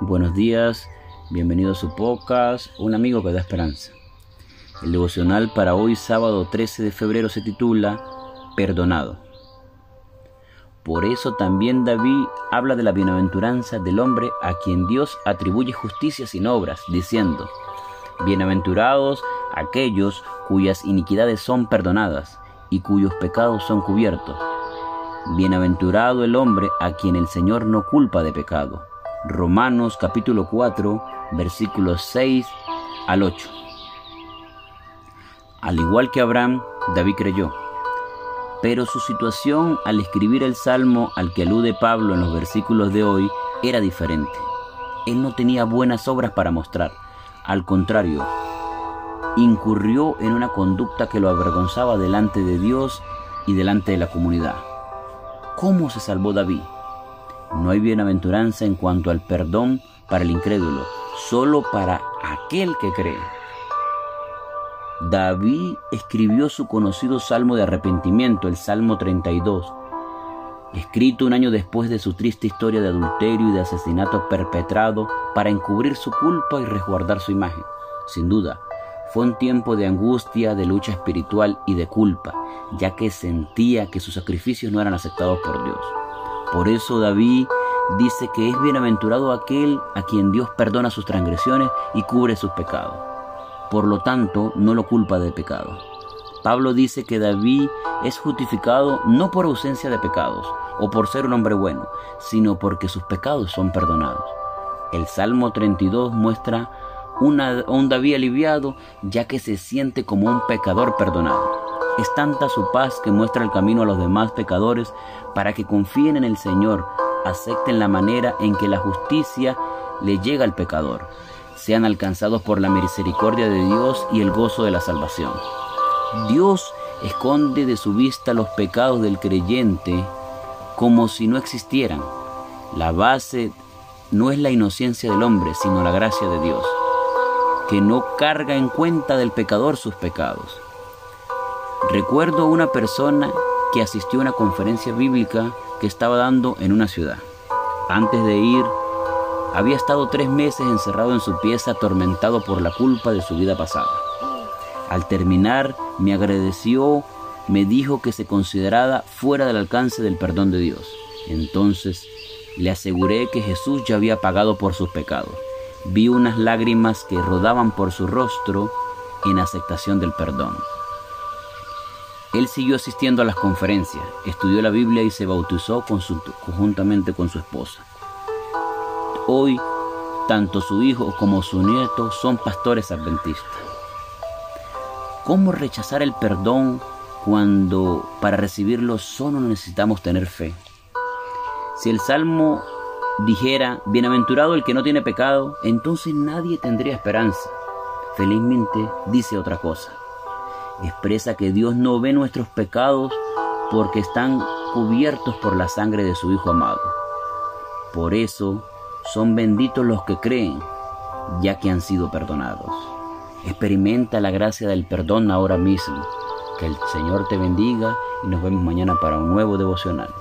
Buenos días, bienvenido a su podcast, un amigo que da esperanza. El devocional para hoy sábado 13 de febrero se titula Perdonado. Por eso también David habla de la bienaventuranza del hombre a quien Dios atribuye justicia sin obras, diciendo, Bienaventurados aquellos cuyas iniquidades son perdonadas y cuyos pecados son cubiertos. Bienaventurado el hombre a quien el Señor no culpa de pecado. Romanos capítulo 4, versículos 6 al 8. Al igual que Abraham, David creyó. Pero su situación al escribir el salmo al que alude Pablo en los versículos de hoy era diferente. Él no tenía buenas obras para mostrar. Al contrario, incurrió en una conducta que lo avergonzaba delante de Dios y delante de la comunidad. ¿Cómo se salvó David? No hay bienaventuranza en cuanto al perdón para el incrédulo, solo para aquel que cree. David escribió su conocido salmo de arrepentimiento, el Salmo 32, escrito un año después de su triste historia de adulterio y de asesinato perpetrado para encubrir su culpa y resguardar su imagen. Sin duda, fue un tiempo de angustia, de lucha espiritual y de culpa, ya que sentía que sus sacrificios no eran aceptados por Dios. Por eso David dice que es bienaventurado aquel a quien Dios perdona sus transgresiones y cubre sus pecados. Por lo tanto, no lo culpa de pecado. Pablo dice que David es justificado no por ausencia de pecados o por ser un hombre bueno, sino porque sus pecados son perdonados. El Salmo 32 muestra un David aliviado ya que se siente como un pecador perdonado. Es tanta su paz que muestra el camino a los demás pecadores para que confíen en el Señor, acepten la manera en que la justicia le llega al pecador, sean alcanzados por la misericordia de Dios y el gozo de la salvación. Dios esconde de su vista los pecados del creyente como si no existieran. La base no es la inocencia del hombre, sino la gracia de Dios, que no carga en cuenta del pecador sus pecados. Recuerdo una persona que asistió a una conferencia bíblica que estaba dando en una ciudad. Antes de ir, había estado tres meses encerrado en su pieza atormentado por la culpa de su vida pasada. Al terminar, me agradeció, me dijo que se considerara fuera del alcance del perdón de Dios. Entonces le aseguré que Jesús ya había pagado por sus pecados. Vi unas lágrimas que rodaban por su rostro en aceptación del perdón. Él siguió asistiendo a las conferencias, estudió la Biblia y se bautizó conjuntamente con su esposa. Hoy, tanto su hijo como su nieto son pastores adventistas. ¿Cómo rechazar el perdón cuando para recibirlo solo necesitamos tener fe? Si el Salmo dijera, bienaventurado el que no tiene pecado, entonces nadie tendría esperanza. Felizmente dice otra cosa expresa que Dios no ve nuestros pecados porque están cubiertos por la sangre de su Hijo amado. Por eso son benditos los que creen, ya que han sido perdonados. Experimenta la gracia del perdón ahora mismo. Que el Señor te bendiga y nos vemos mañana para un nuevo devocional.